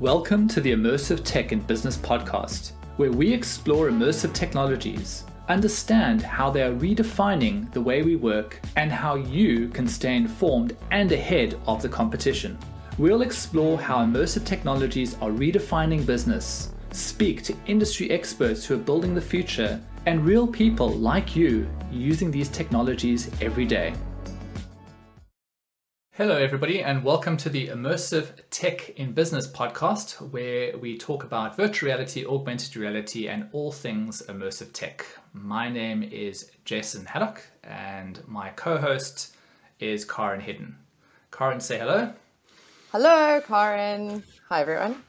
Welcome to the Immersive Tech and Business podcast, where we explore immersive technologies, understand how they are redefining the way we work, and how you can stay informed and ahead of the competition. We'll explore how immersive technologies are redefining business, speak to industry experts who are building the future, and real people like you using these technologies every day. Hello, everybody, and welcome to the Immersive Tech in Business podcast, where we talk about virtual reality, augmented reality, and all things immersive tech. My name is Jason Haddock, and my co host is Karen Hidden. Karen, say hello. Hello, Karen. Hi, everyone.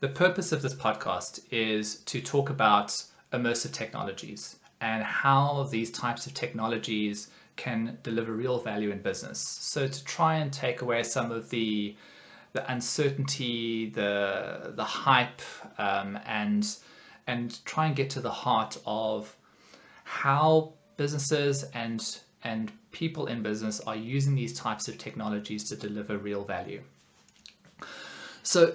The purpose of this podcast is to talk about immersive technologies and how these types of technologies can deliver real value in business. So to try and take away some of the the uncertainty, the the hype, um, and and try and get to the heart of how businesses and and people in business are using these types of technologies to deliver real value. So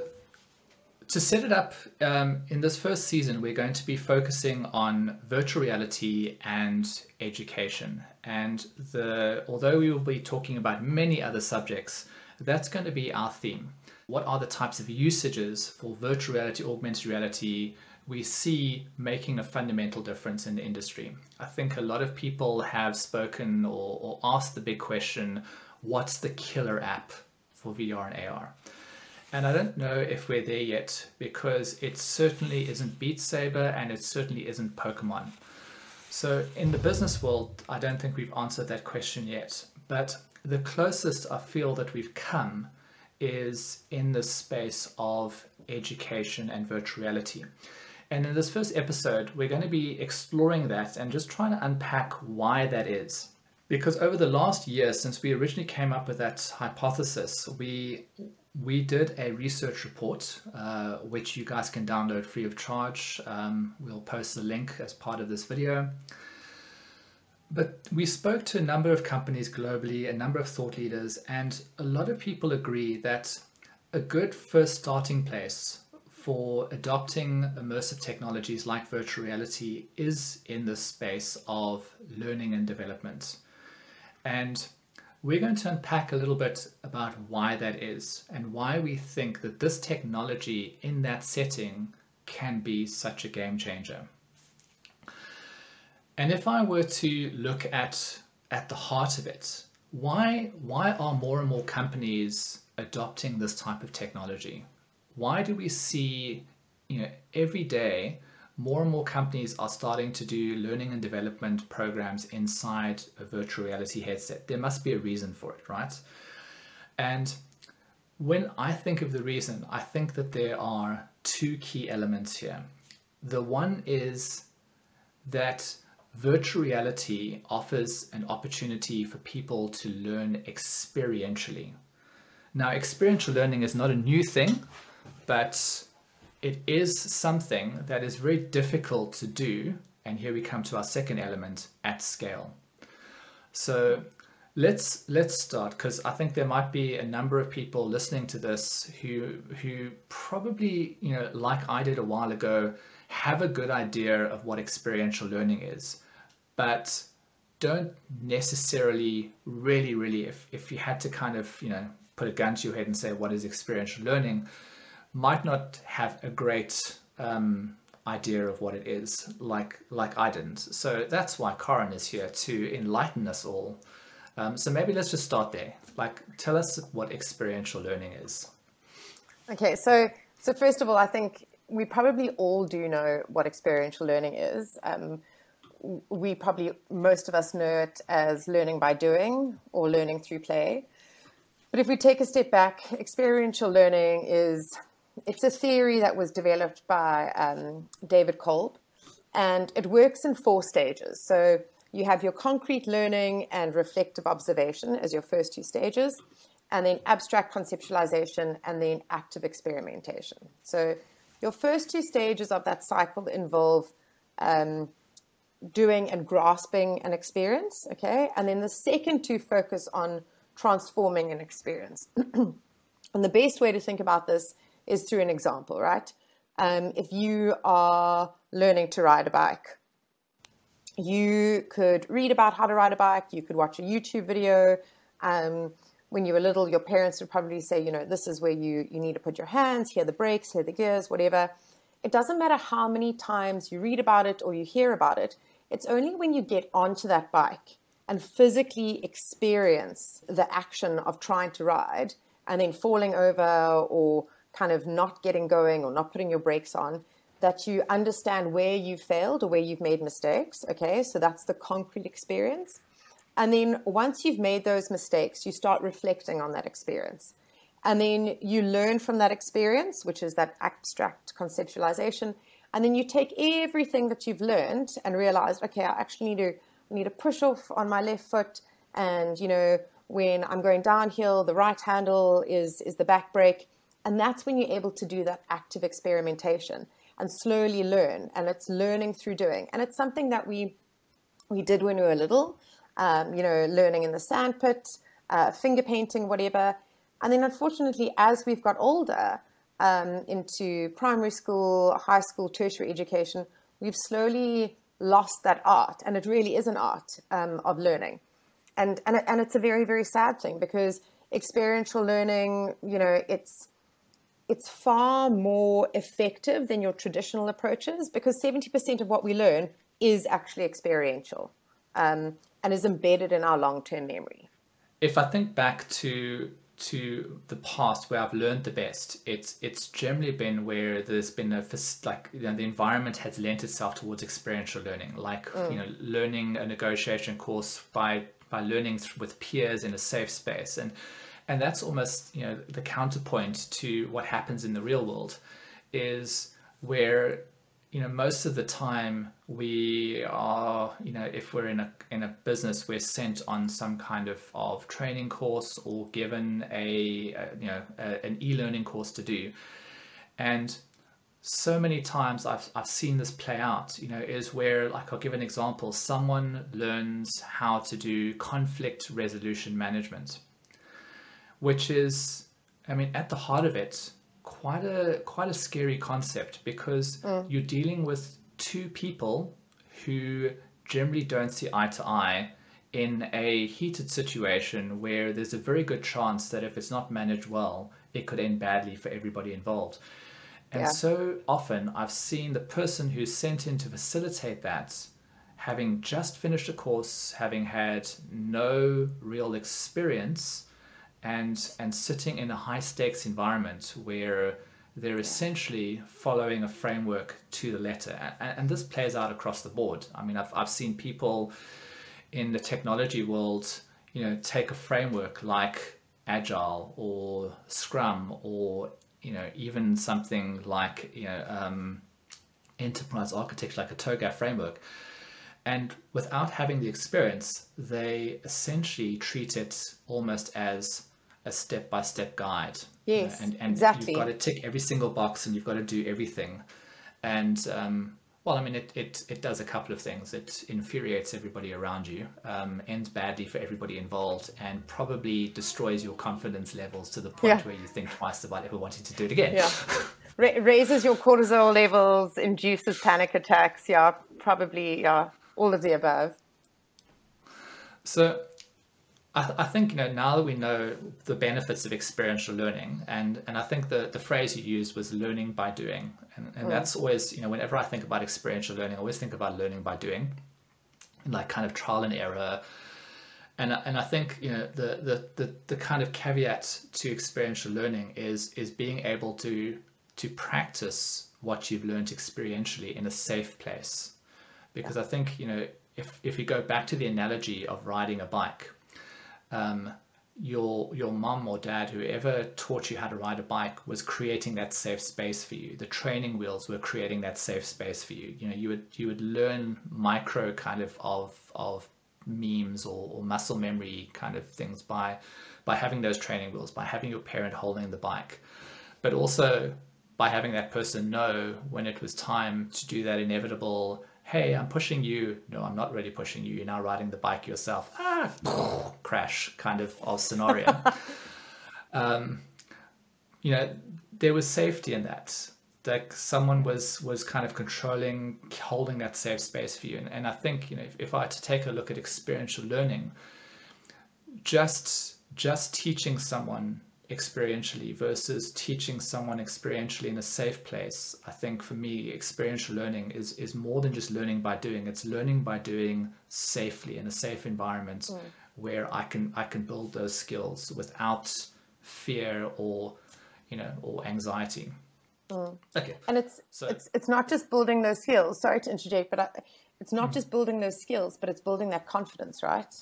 to set it up um, in this first season, we're going to be focusing on virtual reality and education. And the although we will be talking about many other subjects, that's going to be our theme. What are the types of usages for virtual reality, augmented reality we see making a fundamental difference in the industry? I think a lot of people have spoken or, or asked the big question what's the killer app for VR and AR? And I don't know if we're there yet because it certainly isn't Beat Saber and it certainly isn't Pokemon. So, in the business world, I don't think we've answered that question yet. But the closest I feel that we've come is in the space of education and virtual reality. And in this first episode, we're going to be exploring that and just trying to unpack why that is. Because over the last year, since we originally came up with that hypothesis, we we did a research report, uh, which you guys can download free of charge. Um, we'll post the link as part of this video. But we spoke to a number of companies globally, a number of thought leaders, and a lot of people agree that a good first starting place for adopting immersive technologies like virtual reality is in the space of learning and development. And we're going to unpack a little bit about why that is and why we think that this technology in that setting can be such a game changer. And if I were to look at at the heart of it, why why are more and more companies adopting this type of technology? Why do we see, you know, every day more and more companies are starting to do learning and development programs inside a virtual reality headset. There must be a reason for it, right? And when I think of the reason, I think that there are two key elements here. The one is that virtual reality offers an opportunity for people to learn experientially. Now, experiential learning is not a new thing, but it is something that is very difficult to do. And here we come to our second element at scale. So let's let's start because I think there might be a number of people listening to this who who probably you know like I did a while ago have a good idea of what experiential learning is, but don't necessarily really really if if you had to kind of you know put a gun to your head and say what is experiential learning might not have a great um, idea of what it is, like like I didn't. So that's why Karen is here to enlighten us all. Um, so maybe let's just start there. Like, tell us what experiential learning is. Okay, so so first of all, I think we probably all do know what experiential learning is. Um, we probably most of us know it as learning by doing or learning through play. But if we take a step back, experiential learning is it's a theory that was developed by um, David Kolb, and it works in four stages. So you have your concrete learning and reflective observation as your first two stages, and then abstract conceptualization, and then active experimentation. So your first two stages of that cycle involve um, doing and grasping an experience, okay? And then the second two focus on transforming an experience. and the best way to think about this is through an example, right? Um, if you are learning to ride a bike, you could read about how to ride a bike, you could watch a YouTube video. Um, when you were little, your parents would probably say, you know, this is where you, you need to put your hands, here the brakes, here the gears, whatever. It doesn't matter how many times you read about it or you hear about it. It's only when you get onto that bike and physically experience the action of trying to ride and then falling over or kind of not getting going or not putting your brakes on that you understand where you've failed or where you've made mistakes. Okay, so that's the concrete experience. And then once you've made those mistakes, you start reflecting on that experience. And then you learn from that experience, which is that abstract conceptualization. And then you take everything that you've learned and realize, okay, I actually need to need to push off on my left foot. And you know, when I'm going downhill, the right handle is is the back brake. And that's when you're able to do that active experimentation and slowly learn. And it's learning through doing. And it's something that we we did when we were little um, you know, learning in the sandpit, uh, finger painting, whatever. And then, unfortunately, as we've got older um, into primary school, high school, tertiary education, we've slowly lost that art. And it really is an art um, of learning. And, and, and it's a very, very sad thing because experiential learning, you know, it's, it's far more effective than your traditional approaches because 70% of what we learn is actually experiential. Um, and is embedded in our long-term memory. If I think back to to the past where I've learned the best, it's it's generally been where there's been a like you know, the environment has lent itself towards experiential learning, like mm. you know learning a negotiation course by by learning with peers in a safe space, and and that's almost you know the counterpoint to what happens in the real world, is where you know most of the time we are you know if we're in a in a business we're sent on some kind of of training course or given a, a you know a, an e-learning course to do. And so many times I've, I've seen this play out you know is where like i'll give an example. Someone learns how to do conflict resolution management which is i mean at the heart of it quite a quite a scary concept because mm. you're dealing with two people who generally don't see eye to eye in a heated situation where there's a very good chance that if it's not managed well, it could end badly for everybody involved. And yeah. so often I've seen the person who's sent in to facilitate that having just finished a course, having had no real experience, and and sitting in a high stakes environment where they're essentially following a framework to the letter. And, and, this plays out across the board. I mean I've, I've seen people in the technology world you know take a framework like agile or scrum or you know even something like you know um, enterprise architecture like a TOGAF framework. And without having the experience they essentially treat it almost as a step by step guide. Yes, and, and exactly. You've got to tick every single box and you've got to do everything. And um, well, I mean, it, it, it does a couple of things. It infuriates everybody around you, um, ends badly for everybody involved, and probably destroys your confidence levels to the point yeah. where you think twice about ever wanting to do it again. Yeah. Ra- raises your cortisol levels, induces panic attacks. Yeah, probably, yeah, all of the above. So I, th- I, think you know now that we know the benefits of experiential learning, and and I think the the phrase you used was learning by doing, and, and mm. that's always you know whenever I think about experiential learning, I always think about learning by doing, like kind of trial and error. And, and I think you know the, the, the, the kind of caveat to experiential learning is is being able to to practice what you've learned experientially in a safe place, because I think you know if if you go back to the analogy of riding a bike, um, your your mom or dad, whoever taught you how to ride a bike, was creating that safe space for you. The training wheels were creating that safe space for you. You know, you would you would learn micro kind of of of memes or, or muscle memory kind of things by by having those training wheels, by having your parent holding the bike, but also by having that person know when it was time to do that inevitable hey, I'm pushing you. No, I'm not really pushing you. You're now riding the bike yourself. Ah, crash kind of, of scenario. um, you know, there was safety in that Like someone was was kind of controlling holding that safe space for you and, and i think you know if, if i had to take a look at experiential learning just just teaching someone experientially versus teaching someone experientially in a safe place i think for me experiential learning is is more than just learning by doing it's learning by doing safely in a safe environment mm. where i can i can build those skills without fear or you know or anxiety mm. okay and it's so, it's it's not just building those skills sorry to interject but I, it's not mm. just building those skills but it's building that confidence right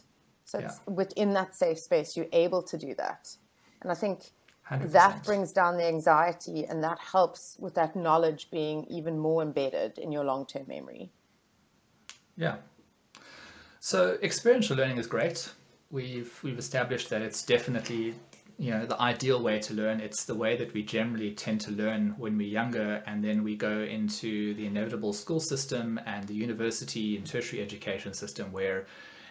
so it's yeah. within that safe space you're able to do that and I think 100%. that brings down the anxiety and that helps with that knowledge being even more embedded in your long term memory. Yeah. So experiential learning is great. We've we've established that it's definitely you know the ideal way to learn. It's the way that we generally tend to learn when we're younger, and then we go into the inevitable school system and the university and tertiary education system where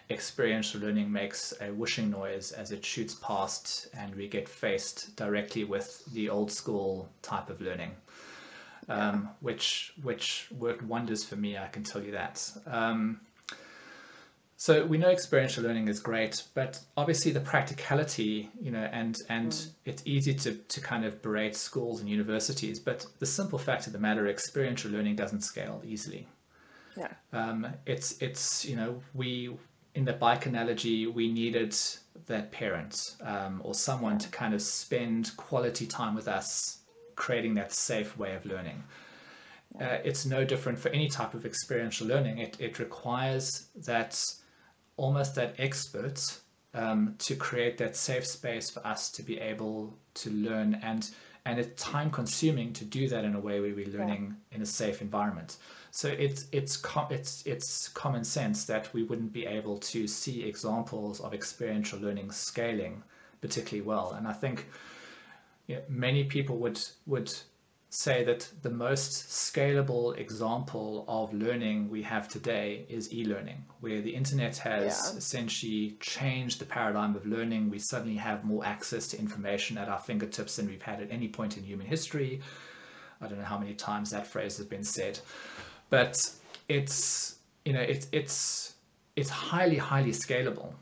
experiential learning makes a whooshing noise as it shoots past and we get faced directly with the old school type of learning um, which which worked wonders for me i can tell you that um, so we know experiential learning is great but obviously the practicality you know and and mm. it's easy to, to kind of berate schools and universities but the simple fact of the matter experiential learning doesn't scale easily yeah. Um, it's it's you know we in the bike analogy, we needed that parent um, or someone to kind of spend quality time with us, creating that safe way of learning. Uh, it's no different for any type of experiential learning. It, it requires that almost that expert um, to create that safe space for us to be able to learn and and it's time consuming to do that in a way where we're learning yeah. in a safe environment. So it's it's com- it's it's common sense that we wouldn't be able to see examples of experiential learning scaling particularly well. And I think you know, many people would would say that the most scalable example of learning we have today is e-learning, where the internet has yeah. essentially changed the paradigm of learning. We suddenly have more access to information at our fingertips than we've had at any point in human history. I don't know how many times that phrase has been said but it's you know it's it's it's highly highly scalable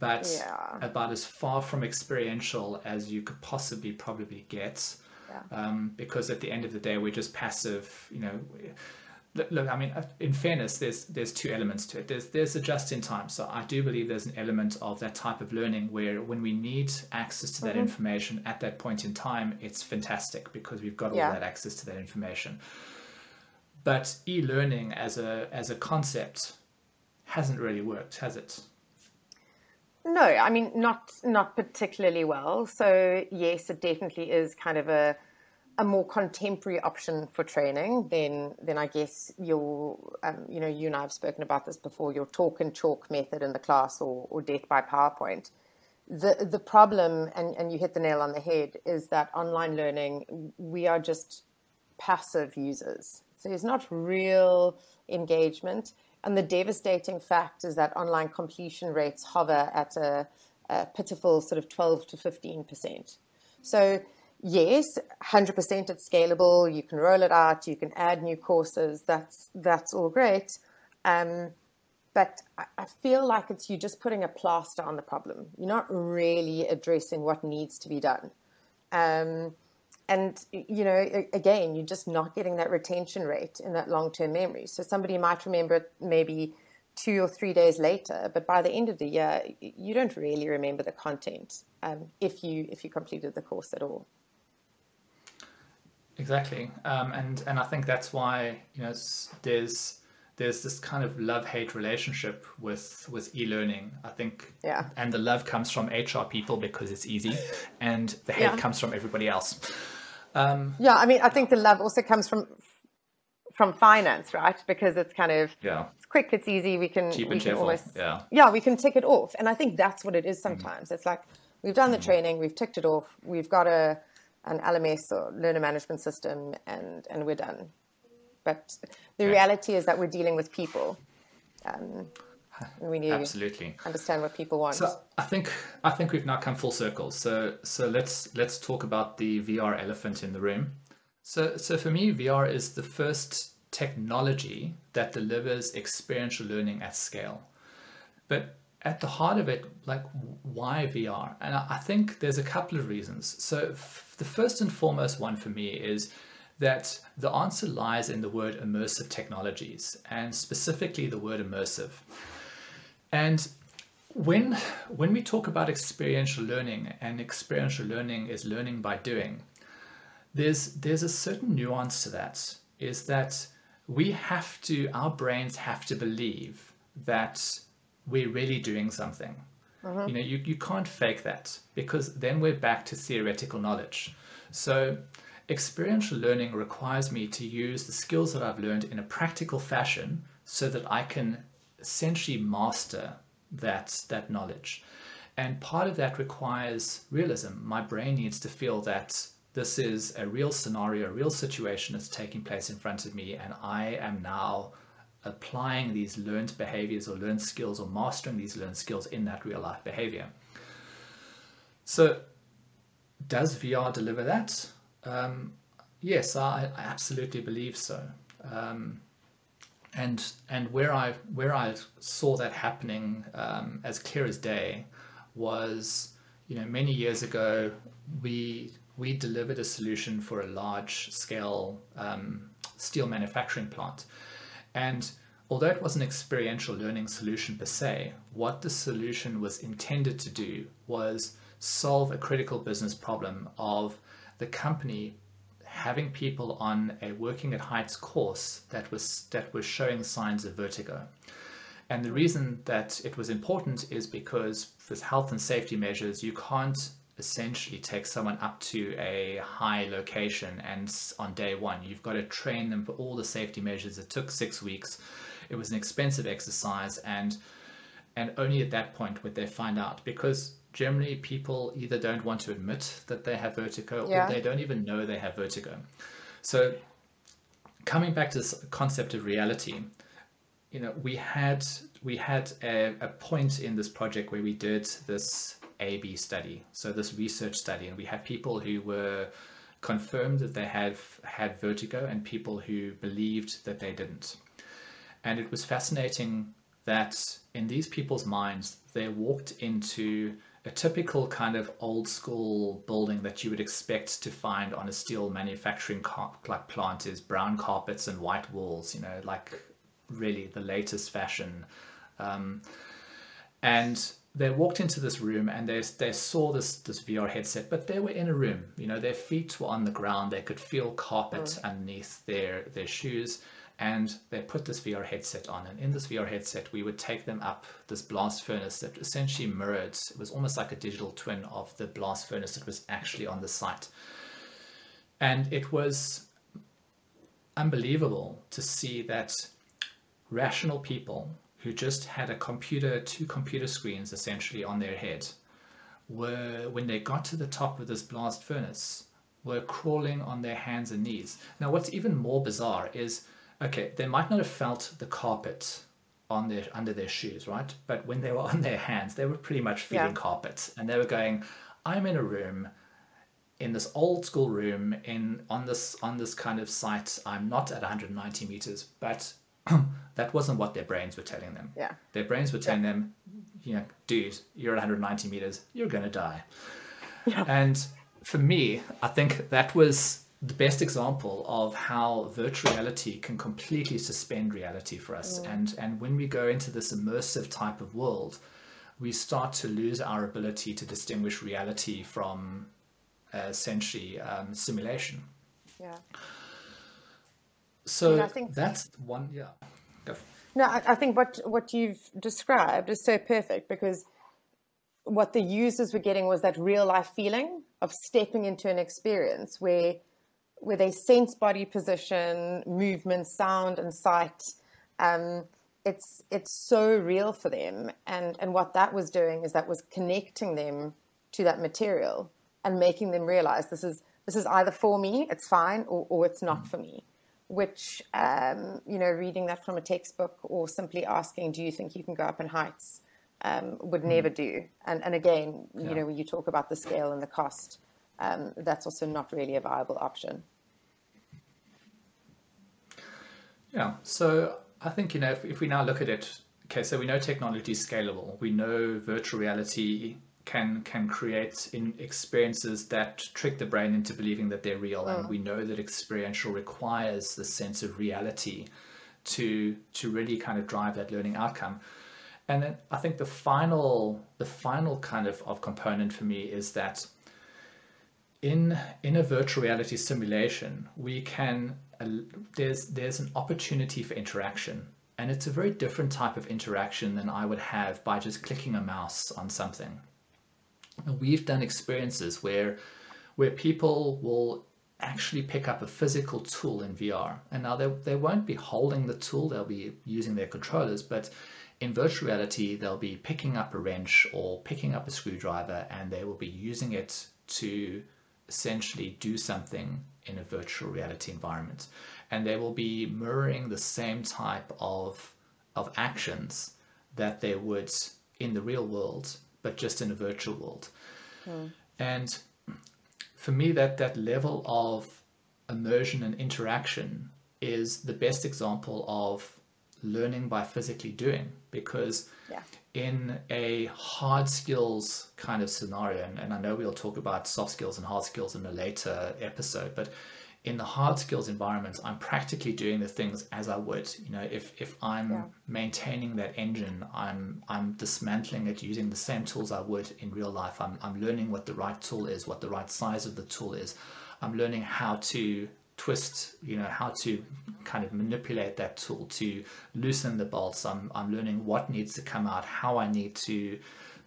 but yeah. about as far from experiential as you could possibly probably get yeah. um, because at the end of the day we're just passive you know look, I mean, uh, in fairness, there's there's two elements to it. There's there's a just in time. So I do believe there's an element of that type of learning where when we need access to that mm-hmm. information at that point in time, it's fantastic because we've got all yeah. that access to that information. But e-learning as a as a concept hasn't really worked, has it? No, I mean not not particularly well. So yes, it definitely is kind of a a more contemporary option for training than than I guess your um, you know you and I have spoken about this before your talk and chalk method in the class or, or death by PowerPoint. The the problem and, and you hit the nail on the head is that online learning we are just passive users. So there's not real engagement. And the devastating fact is that online completion rates hover at a, a pitiful sort of 12 to 15%. So, yes, 100% it's scalable. You can roll it out. You can add new courses. That's, that's all great. Um, but I feel like it's you just putting a plaster on the problem. You're not really addressing what needs to be done. Um, and you know again you're just not getting that retention rate in that long-term memory. So somebody might remember it maybe two or three days later but by the end of the year you don't really remember the content um, if you if you completed the course at all. Exactly. Um, and and i think that's why you know there's there's this kind of love hate relationship with with e-learning i think. Yeah. And the love comes from hr people because it's easy and the hate yeah. comes from everybody else um, yeah, I mean, I think the love also comes from from finance, right? Because it's kind of yeah, it's quick, it's easy. We can cheap and cheerful. Almost, yeah, yeah, we can tick it off, and I think that's what it is sometimes. Mm. It's like we've done the mm. training, we've ticked it off, we've got a an LMS or learner management system, and and we're done. But the okay. reality is that we're dealing with people. Um, we need Absolutely. to understand what people want. So I think I think we've now come full circle. So so let's let's talk about the VR elephant in the room. So so for me, VR is the first technology that delivers experiential learning at scale. But at the heart of it, like why VR? And I think there's a couple of reasons. So f- the first and foremost one for me is that the answer lies in the word immersive technologies and specifically the word immersive. And when when we talk about experiential learning and experiential learning is learning by doing, there's there's a certain nuance to that. Is that we have to our brains have to believe that we're really doing something. Mm-hmm. You know, you, you can't fake that because then we're back to theoretical knowledge. So experiential learning requires me to use the skills that I've learned in a practical fashion so that I can essentially master that that knowledge. And part of that requires realism. My brain needs to feel that this is a real scenario, a real situation that's taking place in front of me, and I am now applying these learned behaviors or learned skills or mastering these learned skills in that real life behavior. So, does VR deliver that? Um, yes, I, I, absolutely believe so. Um, and and where I where I saw that happening um, as clear as day was you know many years ago we we delivered a solution for a large scale um, steel manufacturing plant. And although it was an experiential learning solution per se what the solution was intended to do was solve a critical business problem of the company having people on a working at heights course that was that was showing signs of vertigo. And the reason that it was important is because with health and safety measures, you can't essentially take someone up to a high location and on day one, you've got to train them for all the safety measures. It took six weeks. It was an expensive exercise and and only at that point would they find out because generally people either don't want to admit that they have vertigo yeah. or they don't even know they have vertigo. So coming back to this concept of reality, you know, we had we had a, a point in this project where we did this A/B study, so this research study, and we had people who were confirmed that they have had vertigo and people who believed that they didn't. And it was fascinating that in these people's minds, they walked into a typical kind of old school building that you would expect to find on a steel manufacturing like plant is brown carpets and white walls, you know, like really the latest fashion. Um, and they walked into this room and they, they saw this, this VR headset, but they were in a room, you know, their feet were on the ground. They could feel carpet mm. underneath their, their shoes and they put this VR headset on. And in this VR headset, we would take them up this blast furnace that essentially mirrored, it was almost like a digital twin of the blast furnace that was actually on the site. And it was unbelievable to see that rational people who just had a computer, two computer screens essentially on their head, were, when they got to the top of this blast furnace, were crawling on their hands and knees. Now, what's even more bizarre is okay, they might not have felt the carpet on their under their shoes, right? But when they were on their hands, they were pretty much feeling yeah. carpet, and they were going, "I'm in a room." in this old school room in on this on this kind of site i'm not at 190 meters but that wasn't what their brains were telling them yeah their brains were telling yeah. them you know dude you're at 190 meters you're going to die yeah. and for me i think that was the best example of how virtual reality can completely suspend reality for us. Mm. And, and when we go into this immersive type of world, we start to lose our ability to distinguish reality from uh, essentially um, simulation. Yeah. So I think that's one, yeah. No, I, I think what, what you've described is so perfect because what the users were getting was that real life feeling of stepping into an experience where where they sense body position, movement, sound, and sight. Um, it's it's so real for them, and and what that was doing is that was connecting them to that material and making them realize this is this is either for me, it's fine, or, or it's not for me. which um, you know reading that from a textbook or simply asking do you think you can go up in heights um, would mm. never do and, and again yeah. you know when you talk about the scale and the cost um, that's also not really a viable option yeah so i think you know if, if we now look at it okay so we know technology is scalable we know virtual reality can can create in experiences that trick the brain into believing that they're real, and mm. we know that experiential requires the sense of reality to to really kind of drive that learning outcome. And then I think the final the final kind of, of component for me is that in in a virtual reality simulation we can uh, there's there's an opportunity for interaction and it's a very different type of interaction than I would have by just clicking a mouse on something we've done experiences where where people will actually pick up a physical tool in VR. And now they, they won't be holding the tool, they'll be using their controllers, but in virtual reality, they'll be picking up a wrench or picking up a screwdriver and they will be using it to essentially do something in a virtual reality environment. And they will be mirroring the same type of, of actions that they would in the real world but just in a virtual world. Mm. And for me, that that level of immersion and interaction is the best example of learning by physically doing because yeah. In a hard skills kind of scenario and, and, i know we'll talk about soft skills and hard skills in a later episode but in the hard skills environment, I'm practically doing the things as I would. You know, if if I'm yeah. maintaining that engine, I'm I'm dismantling it using the same tools I would in real life. I'm I'm learning what the right tool is, what the right size of the tool is. I'm learning how to twist, you know, how to kind of manipulate that tool to loosen the bolts. I'm I'm learning what needs to come out, how I need to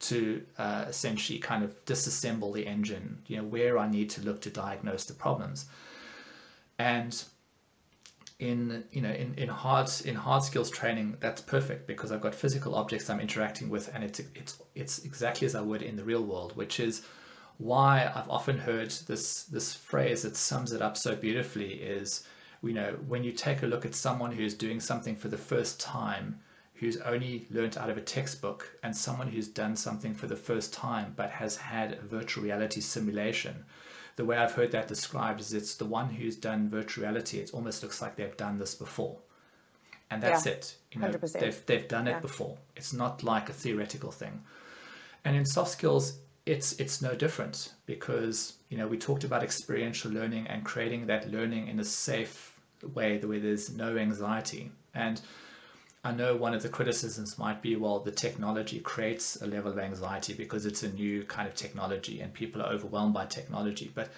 to uh, essentially kind of disassemble the engine, you know, where I need to look to diagnose the problems and in you know in, in hard in hard skills training that's perfect because I've got physical objects I'm interacting with and it's it's it's exactly as I would in the real world which is why I've often heard this this phrase that sums it up so beautifully is you know when you take a look at someone who's doing something for the first time who's only learnt out of a textbook and someone who's done something for the first time but has had a virtual reality simulation the way I've heard that described is it's the one who's done virtual reality. It almost looks like they've done this before. And that's yeah, it. You know, 100%. they've they've done it yeah. before. It's not like a theoretical thing. And in soft skills, it's it's no different because you know we talked about experiential learning and creating that learning in a safe way, the way there's no anxiety. And I know one of the criticisms might be, well, the technology creates a level of anxiety because it's a new kind of technology and people are overwhelmed by technology. But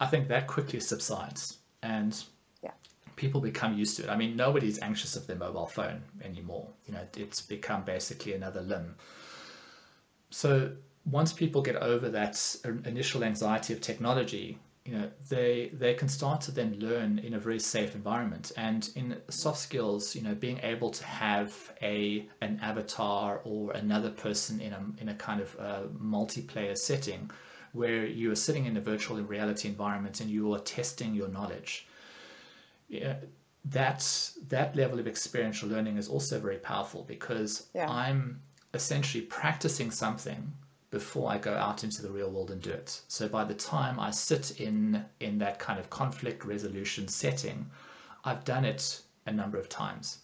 I think that quickly subsides and yeah. people become used to it. I mean, nobody's anxious of their mobile phone anymore. You know, it's become basically another limb. So once people get over that initial anxiety of technology, you know they they can start to then learn in a very safe environment and in soft skills you know being able to have a an avatar or another person in a in a kind of uh, multiplayer setting where you are sitting in a virtual reality environment and you are testing your knowledge yeah, that that level of experiential learning is also very powerful because yeah. i'm essentially practicing something before I go out into the real world and do it. So by the time I sit in in that kind of conflict resolution setting, I've done it a number of times.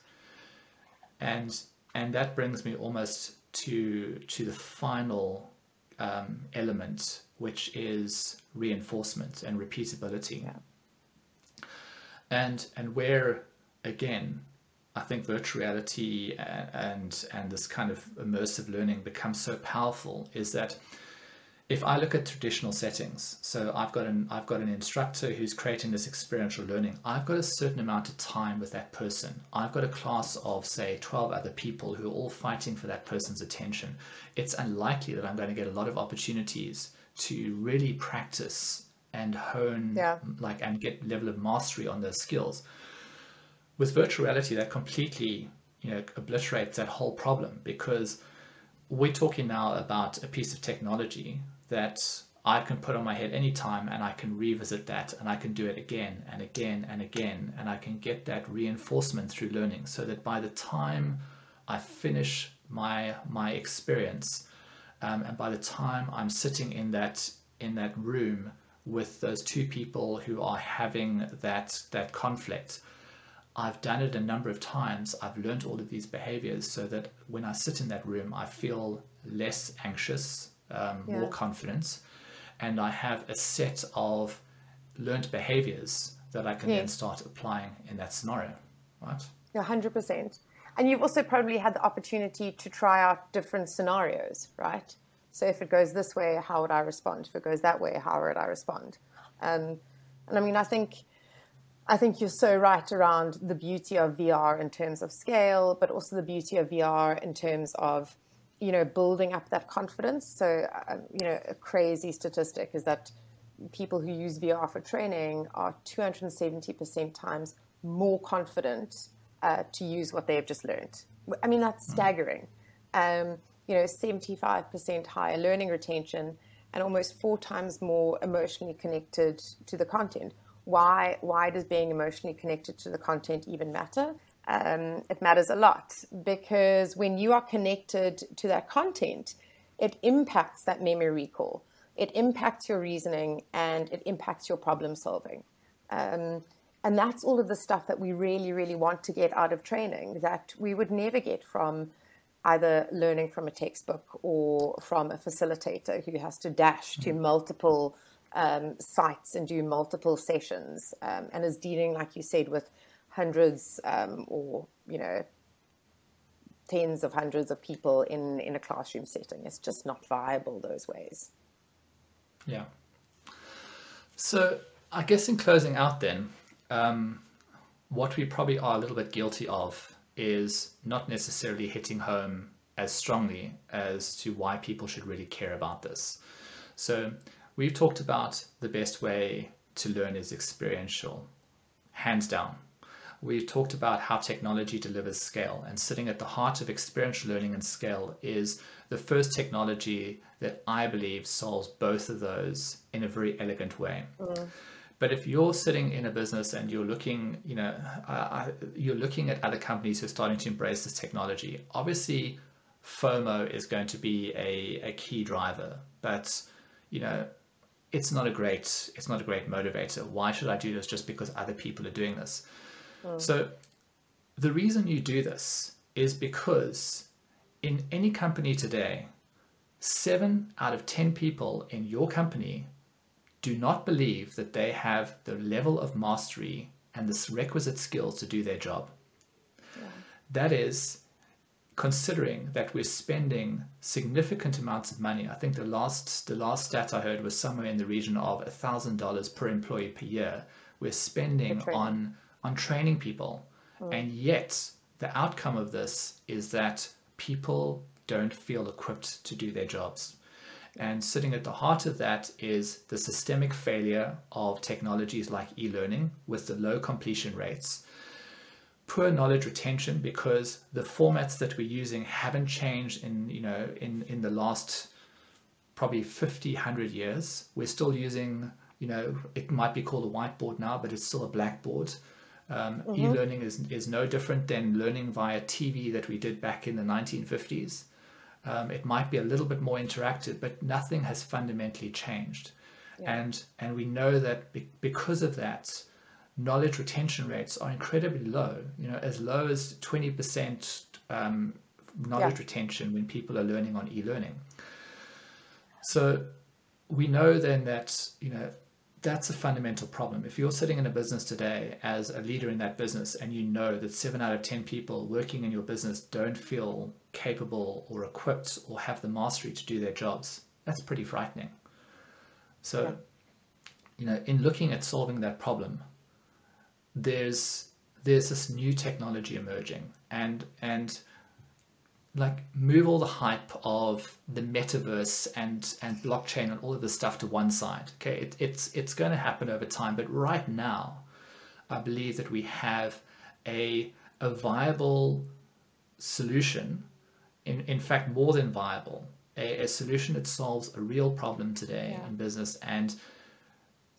And and that brings me almost to to the final um, element, which is reinforcement and repeatability. Yeah. And and where again I think virtual reality and and this kind of immersive learning becomes so powerful is that if I look at traditional settings, so I've got an I've got an instructor who's creating this experiential learning. I've got a certain amount of time with that person. I've got a class of say 12 other people who are all fighting for that person's attention. It's unlikely that I'm going to get a lot of opportunities to really practice and hone yeah. like and get level of mastery on those skills with virtual reality, that completely you know obliterates that whole problem because we're talking now about a piece of technology that I can put on my head anytime and I can revisit that and I can do it again and again and again and I can get that reinforcement through learning so that by the time I finish my my experience um, and by the time I'm sitting in that in that room with those two people who are having that that conflict I've done it a number of times I've learned all of these behaviors so that when I sit in that room I feel less anxious um, yeah. more confidence and I have a set of learned behaviors that I can then start applying in that scenario, right? Yeah, 100%. And you've also probably had the opportunity to try out different scenarios, right? So if it goes this way, how would I respond? If it goes that way, how would I respond? Um, and I mean, I think I think you're so right around the beauty of VR in terms of scale, but also the beauty of VR in terms of you know, building up that confidence. So, uh, you know, a crazy statistic is that people who use VR for training are 270% times more confident uh, to use what they have just learned. I mean, that's hmm. staggering. Um, you know, 75% higher learning retention and almost four times more emotionally connected to the content. Why, why does being emotionally connected to the content even matter? um, it matters a lot because when you are connected to that content, it impacts that memory recall, it impacts your reasoning, and it impacts your problem solving. Um, and that's all of the stuff that we really, really want to get out of training that we would never get from either learning from a textbook or from a facilitator who has to dash to mm-hmm. multiple um, sites and do multiple sessions um, and is dealing, like you said, with hundreds um, or you know tens of hundreds of people in in a classroom setting. It's just not viable those ways. Yeah. So I guess in closing out, then, um, what we probably are a little bit guilty of is not necessarily hitting home as strongly as to why people should really care about this. So we've talked about the best way to learn is experiential, hands down we've talked about how technology delivers scale, and sitting at the heart of experiential learning and scale is the first technology that I believe solves both of those in a very elegant way. Mm. But if you're sitting in a business and you're looking, you know, uh, you're looking at other companies who are starting to embrace this technology, obviously FOMO is going to be a, a key driver. But, you know, it's not a great it's not a great motivator. Why should I do this just because other people are doing this? Mm. So the reason you do this is because in any company today, seven out of 10 people in your company do not believe that they have the level of mastery and the requisite skills to do their job. Yeah. That is considering that we're spending significant amounts of money. I think the last the last stat I heard was somewhere in the region of thousand dollars per employee per year. We're spending on on training people. Mm. And yet, the outcome of this is that people don't feel equipped to do their jobs. And sitting at the heart of that is the systemic failure of technologies like e learning with the low completion rates, poor knowledge retention because the formats that we're using haven't changed in, you know, in, in the last probably 50, 100 years. We're still using, you know, it might be called a whiteboard now, but it's still a blackboard. Um, mm-hmm. E-learning is, is no different than learning via TV that we did back in the 1950s. Um, it might be a little bit more interactive, but nothing has fundamentally changed. Yeah. And, and we know that be- because of that, knowledge retention rates are incredibly low, you know, as low as 20% um, knowledge yeah. retention when people are learning on e-learning. So we know then that, you know, that's a fundamental problem. If you're sitting in a business today as a leader in that business and you know that seven out of 10 people working in your business don't feel capable or equipped or have the mastery to do their jobs, that's pretty frightening. So, yeah. you know, in looking at solving that problem, there's there's this new technology emerging and and like move all the hype of the metaverse and and blockchain and all of this stuff to one side okay it, it's it's going to happen over time but right now i believe that we have a a viable solution in in fact more than viable a, a solution that solves a real problem today Yeah. in business. And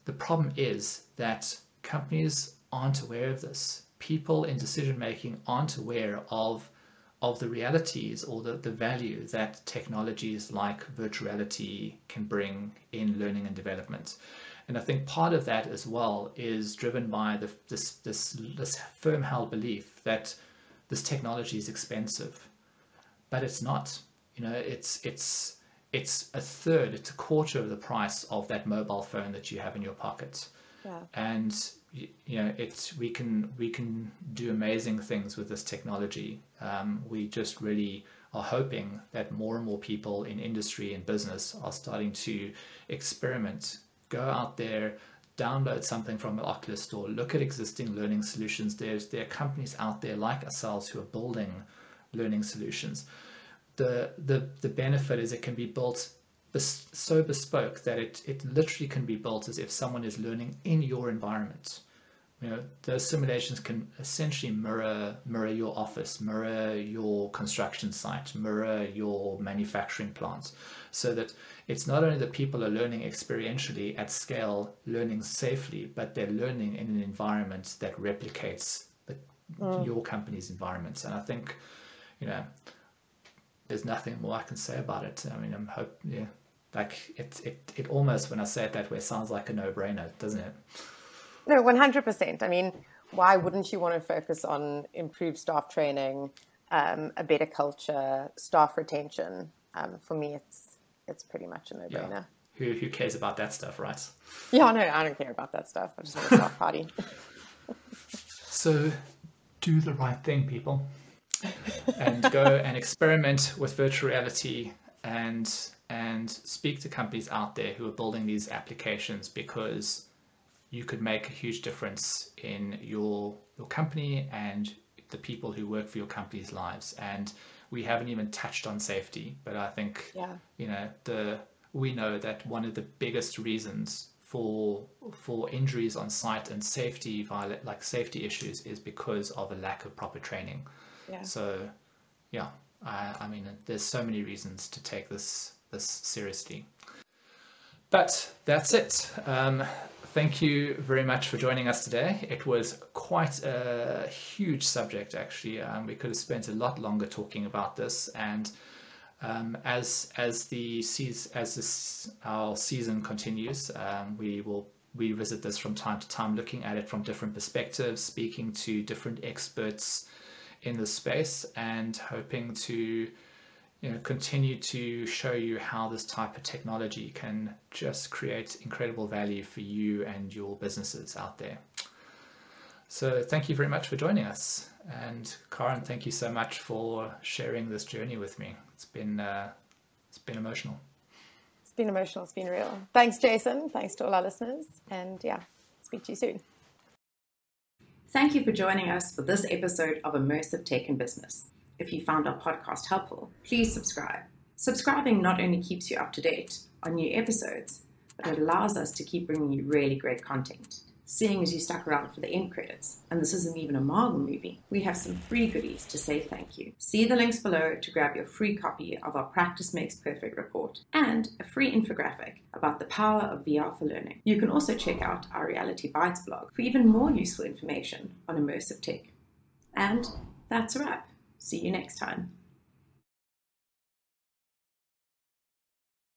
the problem is that companies aren't aware of this. People in decision making aren't aware of of the realities or the, the value that technologies like virtual reality can bring in learning and development. And I think part of that as well is driven by the, this, this, this firm held belief that this technology is expensive, but it's not. You know, it's it's it's a third, it's a quarter of the price of that mobile phone that you have in your pocket Yeah. and you know it's we can we can do amazing things with this technology. Um, we just really are hoping that more and more people in industry and business are starting to experiment go out there download something from an oculus store look at existing learning solutions. There's there are companies out there like ourselves who are building learning solutions. The the the benefit is it can be built bes- so bespoke that it it literally can be built as if someone is learning in your environment. You know, those simulations can essentially mirror mirror your office, mirror your construction site, mirror your manufacturing plant, so that it's not only that people are learning experientially at scale, learning safely, but they're learning in an environment that replicates the, mm. your company's environments. And I think, you know, there's nothing more I can say about it. I mean, I'm hope yeah, like it it it almost when I say it that way sounds like a no brainer, doesn't it? No, one hundred percent. I mean, why wouldn't you want to focus on improved staff training, um, a better culture, staff retention? Um, for me, it's it's pretty much a no brainer. Yeah. Who who cares about that stuff, right? Yeah, no, I don't care about that stuff. I just want a staff party. So do the right thing, people. and go and experiment with virtual reality and and speak to companies out there who are building these applications because you could make a huge difference in your your company and the people who work for your company's lives and we haven't even touched on safety but i think Yeah. you know the we know that one of the biggest reasons for for injuries on site and safety viola- like safety issues is because of a lack of proper training Yeah. so yeah I, I mean there's so many reasons to take this this seriously. But that's it. Um, thank you very much for joining us today. It was quite a huge subject actually. Um, we could have spent a lot longer talking about this. And um, as as the as this our season continues, um, we will revisit this from time to time, looking at it from different perspectives, speaking to different experts in the space, and hoping to you know continue to show you how this type of technology can just create incredible value for you and your businesses out there. So thank you very much for joining us. And Karen, thank you so much for sharing this journey with me. It's been uh, it's been emotional. It's been emotional. It's been real. Thanks, Jason. Thanks to all our listeners. And yeah, speak to you soon. Thank you for joining us for this episode of Immersive Tech in Business. If you found our podcast helpful, please subscribe. Subscribing not only keeps you up to date on new episodes, but it allows us to keep bringing you really great content. Seeing as you stuck around for the end credits, and this isn't even a Marvel movie, we have some free goodies to say thank you. See the links below to grab your free copy of our Practice Makes Perfect report and a free infographic about the power of VR for learning. You can also check out our Reality Bites blog for even more useful information on immersive tech. And that's a wrap. See you next time.